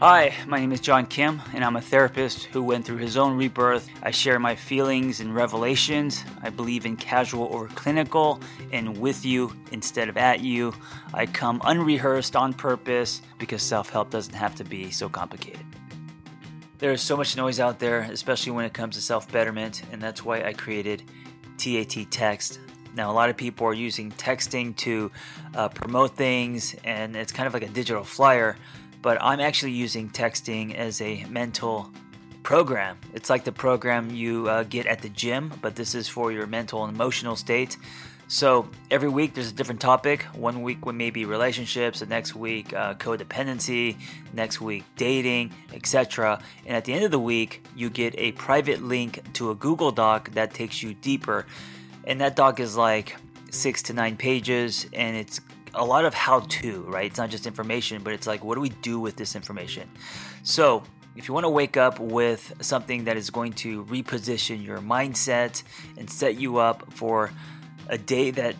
Hi, my name is John Kim, and I'm a therapist who went through his own rebirth. I share my feelings and revelations. I believe in casual over clinical and with you instead of at you. I come unrehearsed on purpose because self help doesn't have to be so complicated. There is so much noise out there, especially when it comes to self betterment, and that's why I created TAT Text. Now, a lot of people are using texting to uh, promote things, and it's kind of like a digital flyer but I'm actually using texting as a mental program. It's like the program you uh, get at the gym, but this is for your mental and emotional state. So every week there's a different topic. One week would maybe relationships, the next week uh, codependency, next week dating, etc. And at the end of the week, you get a private link to a Google Doc that takes you deeper. And that doc is like six to nine pages, and it's a lot of how to, right? It's not just information, but it's like, what do we do with this information? So, if you want to wake up with something that is going to reposition your mindset and set you up for a day that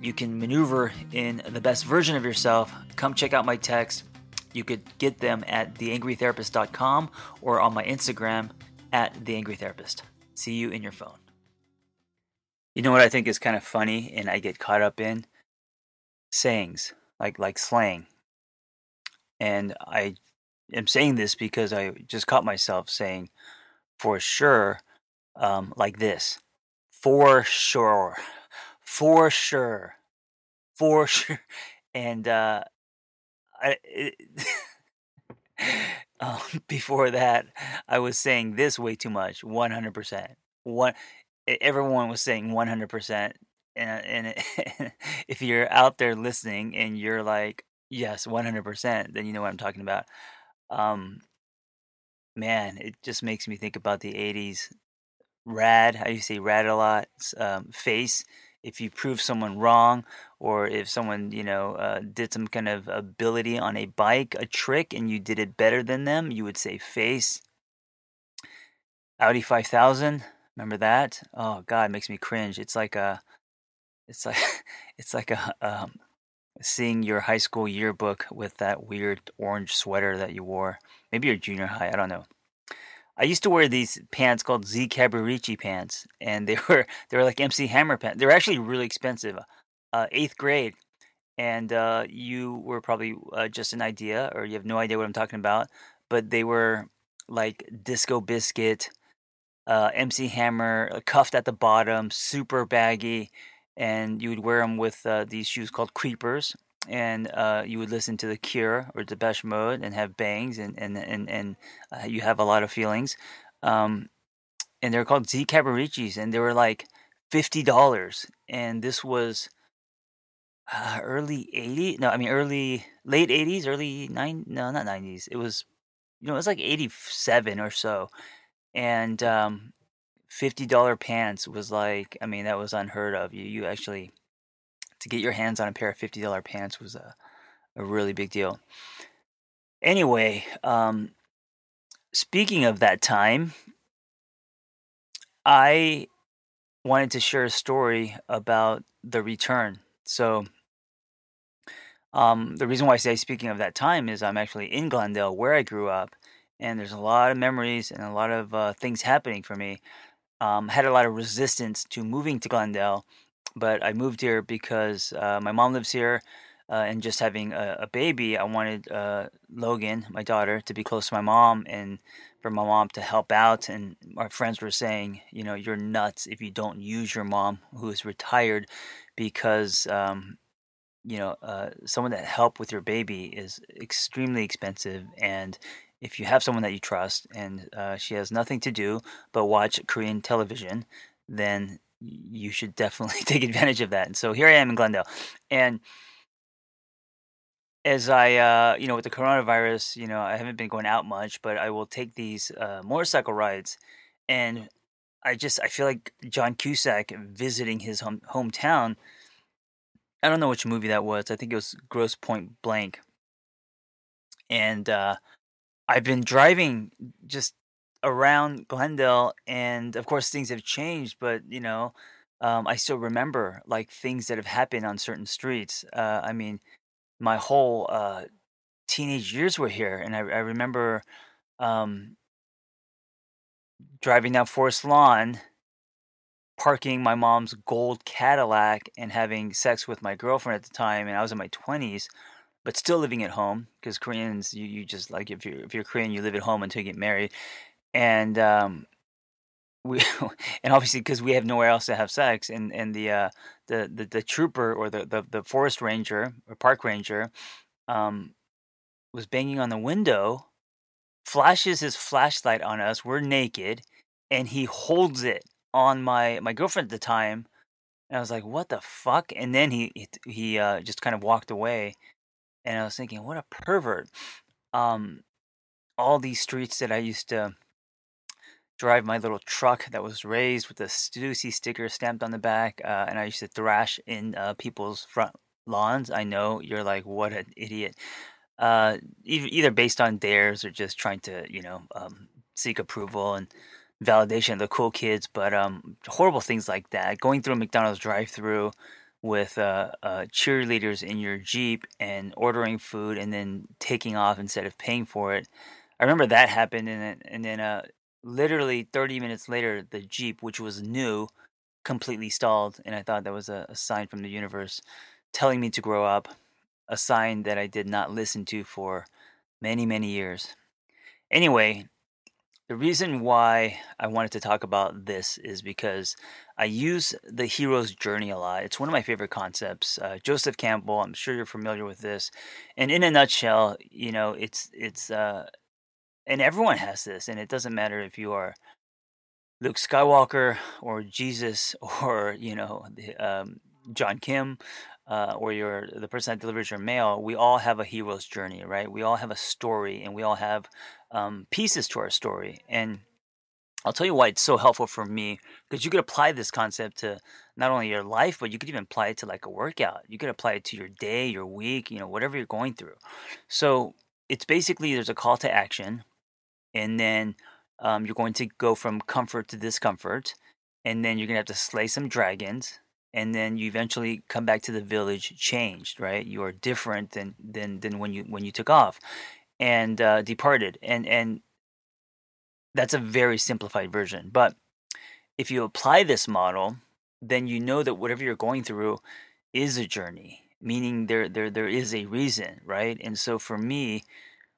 you can maneuver in the best version of yourself, come check out my text. You could get them at theangrytherapist.com or on my Instagram at theangrytherapist. See you in your phone. You know what I think is kind of funny and I get caught up in? Sayings, like like slang. And I am saying this because I just caught myself saying for sure um, like this. For sure. For sure. For sure. And uh I it, um, before that, I was saying this way too much. One hundred percent. One. Everyone was saying one hundred percent and, and if you're out there listening and you're like yes 100% then you know what i'm talking about. Um man it just makes me think about the 80s rad how you say rad a lot um, face. If you prove someone wrong or if someone you know uh, did some kind of ability on a bike a trick and you did it better than them you would say face. Audi 5000 remember that? Oh god it makes me cringe. It's like a it's like it's like a um, seeing your high school yearbook with that weird orange sweater that you wore. Maybe your junior high. I don't know. I used to wear these pants called Z Cavaricci pants, and they were they were like MC Hammer pants. They were actually really expensive. Uh, eighth grade, and uh, you were probably uh, just an idea, or you have no idea what I'm talking about. But they were like disco biscuit, uh, MC Hammer, cuffed at the bottom, super baggy and you would wear them with uh, these shoes called creepers and uh, you would listen to the Cure or Depeche Mode and have bangs and and and, and uh, you have a lot of feelings. Um, and they're called Z Cavariccis and they were like fifty dollars. And this was uh, early eighty. No, I mean early late eighties, early nine. No, not nineties. It was you know it was like eighty seven or so. And um, fifty dollar pants was like I mean that was unheard of. You you actually to get your hands on a pair of fifty dollar pants was a a really big deal. Anyway, um, speaking of that time, I wanted to share a story about the return. So, um, the reason why I say speaking of that time is I'm actually in Glendale, where I grew up, and there's a lot of memories and a lot of uh, things happening for me um, had a lot of resistance to moving to Glendale, but I moved here because uh, my mom lives here. Uh, and just having a, a baby, I wanted uh, Logan, my daughter, to be close to my mom and for my mom to help out. And our friends were saying, you know, you're nuts if you don't use your mom who is retired because, um, you know, uh, someone that help with your baby is extremely expensive and if you have someone that you trust and uh, she has nothing to do but watch Korean television, then you should definitely take advantage of that. And so here I am in Glendale, and as I, uh, you know, with the coronavirus, you know, I haven't been going out much, but I will take these uh, motorcycle rides, and I just I feel like John Cusack visiting his home hometown. I don't know which movie that was. I think it was Grosse Pointe Blank, and uh, I've been driving just around Glendale, and of course things have changed, but you know, um, I still remember like things that have happened on certain streets. Uh, I mean, my whole uh, teenage years were here, and I, I remember um, driving down Forest Lawn, parking my mom's gold Cadillac, and having sex with my girlfriend at the time, and I was in my twenties, but still living at home because Koreans, you, you just like if you're if you're Korean, you live at home until you get married, and um, we and obviously because we have nowhere else to have sex, and and the uh, the, the the trooper or the, the the forest ranger or park ranger um, was banging on the window, flashes his flashlight on us. We're naked, and he holds it on my my girlfriend at the time. And I was like, "What the fuck?" And then he he, uh, just kind of walked away, and I was thinking, "What a pervert!" Um, all these streets that I used to drive my little truck that was raised with the Stussy sticker stamped on the back, uh, and I used to thrash in uh, people's front lawns. I know you're like, what an idiot. Uh, either based on dares or just trying to, you know, um, seek approval and validation of the cool kids, but um, horrible things like that. Going through a McDonald's drive-through with uh, uh, cheerleaders in your Jeep and ordering food and then taking off instead of paying for it. I remember that happened, and then, and then uh, literally 30 minutes later, the Jeep, which was new, completely stalled. And I thought that was a, a sign from the universe telling me to grow up, a sign that I did not listen to for many, many years. Anyway, the reason why I wanted to talk about this is because I use the hero's journey a lot. It's one of my favorite concepts. Uh, Joseph Campbell, I'm sure you're familiar with this. And in a nutshell, you know, it's it's uh, and everyone has this, and it doesn't matter if you are Luke Skywalker or Jesus or you know the um, John Kim uh, or you're the person that delivers your mail. We all have a hero's journey, right? We all have a story, and we all have um, pieces to our story. And I'll tell you why it's so helpful for me because you could apply this concept to not only your life, but you could even apply it to like a workout. You could apply it to your day, your week, you know, whatever you're going through. So it's basically there's a call to action and then um, you're going to go from comfort to discomfort, and then you're gonna have to slay some dragons, and then you eventually come back to the village changed, right? You are different than than than when you when you took off, and uh, departed, and and that's a very simplified version. But if you apply this model, then you know that whatever you're going through is a journey, meaning there there there is a reason, right? And so for me,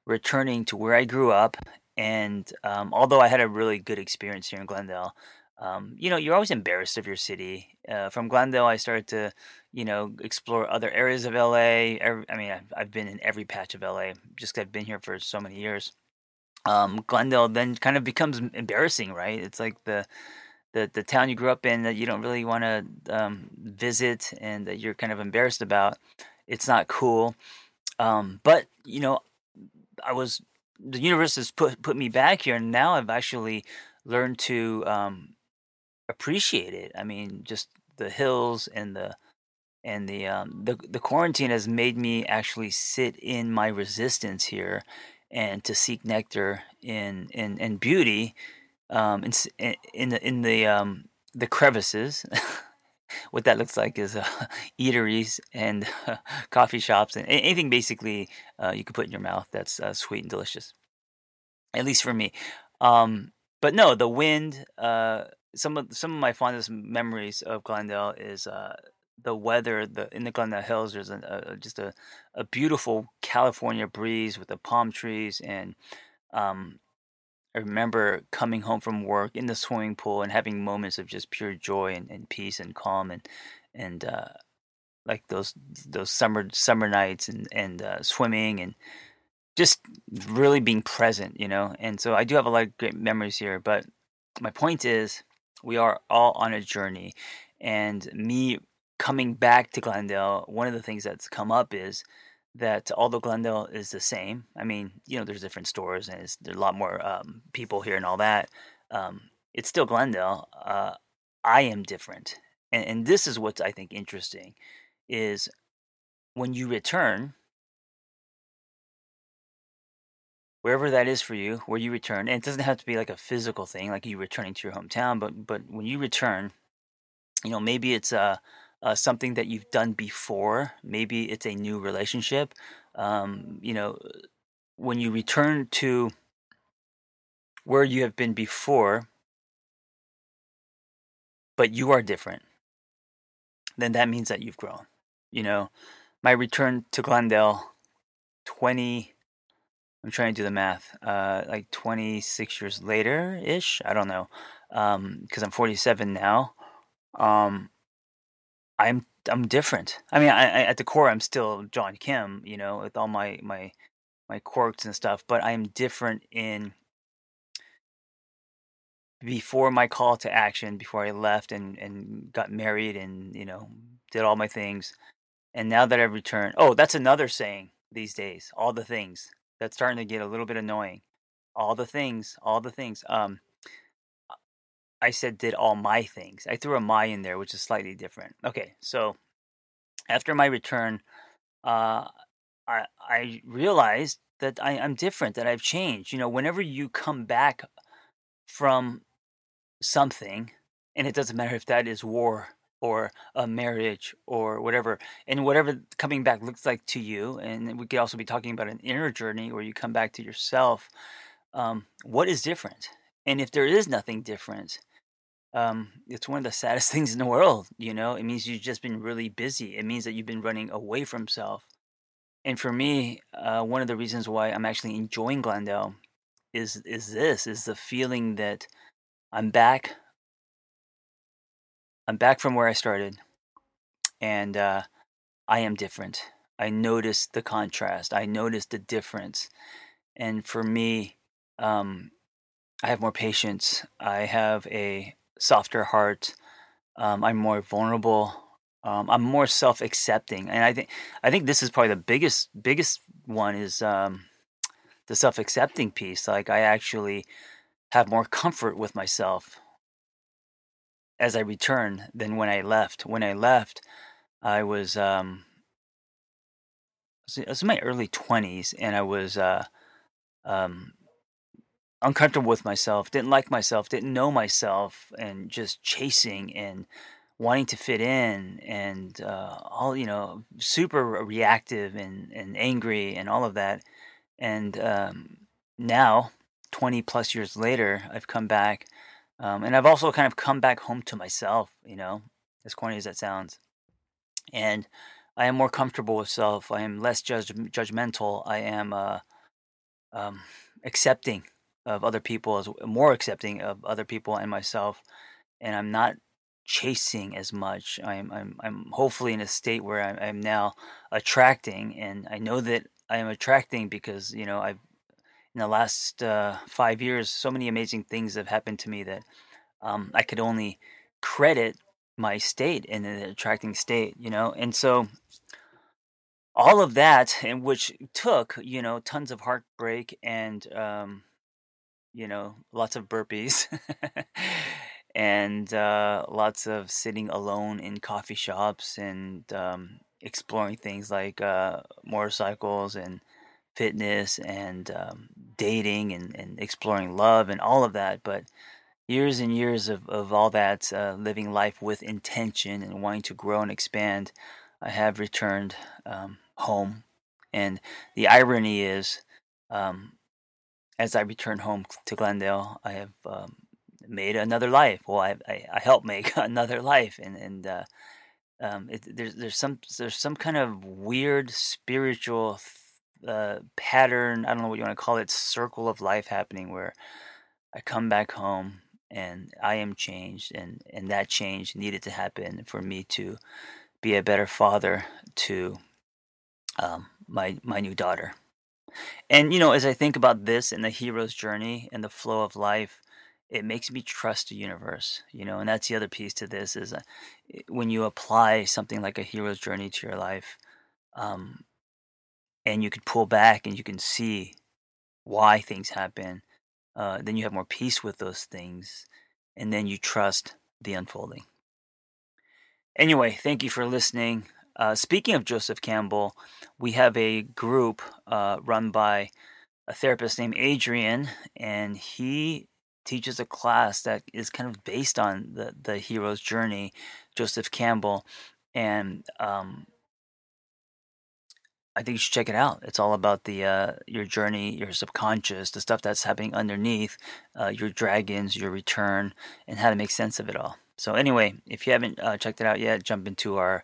returning to where I grew up and um, although I had a really good experience here in Glendale, um, you know, you're always embarrassed of your city. Uh, from Glendale, I started to, you know, explore other areas of LA. Every, I mean, I've, I've, been in every patch of LA just I've been here for so many years. Um, Glendale then kind of becomes embarrassing, right? It's like the the the town you grew up in that you don't really want to um, visit and that you're kind of embarrassed about. It's not cool. Um, but you know, I was the universe has put put me back here, and now I've actually learned to um, appreciate it. I mean, just the hills and the and the um, the the quarantine has made me actually sit in my resistance here, and to seek nectar in in in beauty, um, in in the in the um, the crevices. what that looks like is uh, eateries and uh, coffee shops and anything basically uh, you could put in your mouth that's uh, sweet and delicious. At least for me. Um, but no, the wind. Some of some of my fondest memories of Glendale is uh, the weather. The in the Glendale Hills, there's a, a, just a, a beautiful California breeze with the palm trees and um, I remember coming home from work in the swimming pool and having moments of just pure joy and, and peace and calm and and uh, like those those summer summer nights and and uh, swimming and just really being present, you know. And so I do have a lot of great memories here. But my point is, we are all on a journey, and me coming back to Glendale, one of the things that's come up is that although Glendale is the same, I mean, you know, there's different stores and there's a lot more um, people here and all that. Um, it's still Glendale. Uh, I am different, and, and this is what's I think interesting, is when you return, wherever that is for you, where you return, and it doesn't have to be like a physical thing, like you returning to your hometown, but but when you return, you know, maybe it's uh, uh something that you've done before, maybe it's a new relationship, um, you know, when you return to where you have been before, but you are different, then that means that you've grown. You know, my return to Glendale 20 I'm trying to do the math. Uh, like 26 years later ish. I don't know. Um, because I'm 47 now. Um, I'm I'm different. I mean, I, I, at the core, I'm still John Kim. You know, with all my my my quirks and stuff. But I'm different in before my call to action, before I left and and got married and you know did all my things. And now that I've returned, oh, that's another saying these days. All the things that's starting to get a little bit annoying. All the things, all the things. Um, I said did all my things. I threw a my in there, which is slightly different. Okay, so after my return, uh, I I realized that I, I'm different, that I've changed. You know, whenever you come back from something, and it doesn't matter if that is war or a marriage or whatever and whatever coming back looks like to you and we could also be talking about an inner journey where you come back to yourself um, what is different? And if there is nothing different um, it's one of the saddest things in the world you know? It means you've just been really busy. It means that you've been running away from self. And for me uh, one of the reasons why i'm actually enjoying glendale is is this is the feeling that i'm back I'm back from where I started, and uh, I am different. I noticed the contrast. I noticed the difference, and for me, um, I have more patience. I have a softer heart. Um, I'm more vulnerable. Um, I'm more self-accepting, and I think I think this is probably the biggest biggest one is um, the self-accepting piece. Like I actually have more comfort with myself as I return than when I left. When I left, I was um, it was in my early twenties, and I was uh, um, uncomfortable with myself, didn't like myself, didn't know myself, and just chasing and wanting to fit in, and uh, all you know, super reactive and and angry and all of that. And um, now, twenty plus years later, I've come back um, and I've also kind of come back home to myself, you know, as corny as that sounds. And I am more comfortable with self. I am less judge- judgmental. I am uh, um, accepting of other people, as more accepting of other people and myself. And I'm not chasing as much. I'm I'm I'm hopefully in a state where I'm, I'm now attracting, and I know that I am attracting because you know I've in the last uh, five years, so many amazing things have happened to me that um, I could only credit my state in an attracting state, you know? And so all of that, and which took, you know, tons of heartbreak and, um, you know, lots of burpees and uh, lots of sitting alone in coffee shops and um, exploring things like uh, motorcycles and fitness and um, dating and, and exploring love and all of that. But years and years of, of all that, uh, living life with intention and wanting to grow and expand, I have returned um, home. And the irony is, um, as I return home to Glendale, I have um, made another life. Well, I, I, I helped make another life, and and uh, um, it, there's there's some there's some kind of weird spiritual uh, pattern, I don't know what you want to call it, circle of life happening where I come back home and I am changed and, and that change needed to happen for me to be a better father to um, my my new daughter. And you know, as I think about this and the hero's journey and the flow of life, it makes me trust the universe. You know, and that's the other piece to this is uh, when you apply something like a hero's journey to your life, um, and you can pull back and you can see why things happen, uh, then you have more peace with those things, and then you trust the unfolding. Anyway, thank you for listening. Uh, speaking of Joseph Campbell, we have a group uh, run by a therapist named Adrian, and he teaches a class that is kind of based on the the hero's journey, Joseph Campbell, and um, I think you should check it out. It's all about the uh, your journey, your subconscious, the stuff that's happening underneath, uh, your dragons, your return, and how to make sense of it all. So anyway, if you haven't uh, checked it out yet, jump into our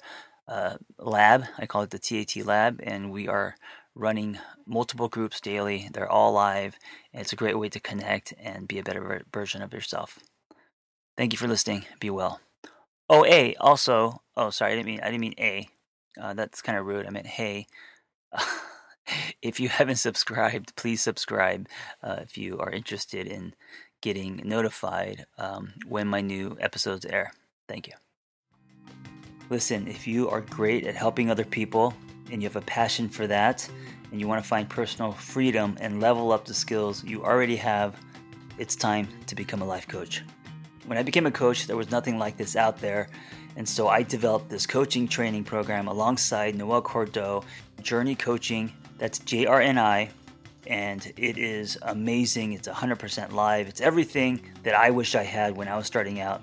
uh, lab. I call it the TAT lab, and we are running multiple groups daily. They're all live, and it's a great way to connect and be a better version of yourself. Thank you for listening. Be well. Oh, A. Also, oh, sorry, I didn't mean I didn't mean A. Uh, that's kind of rude. I meant hey. if you haven't subscribed, please subscribe uh, if you are interested in getting notified um, when my new episodes air. Thank you. Listen, if you are great at helping other people and you have a passion for that, and you want to find personal freedom and level up the skills you already have, it's time to become a life coach. When I became a coach, there was nothing like this out there. And so I developed this coaching training program alongside Noel Cordeaux, Journey Coaching. That's JRNI. And it is amazing. It's 100% live. It's everything that I wish I had when I was starting out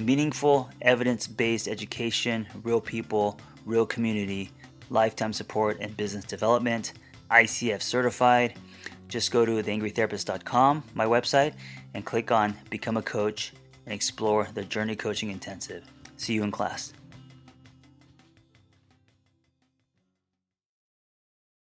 meaningful, evidence based education, real people, real community, lifetime support, and business development. ICF certified. Just go to theangrytherapist.com, my website, and click on Become a Coach and explore the Journey Coaching Intensive. See you in class.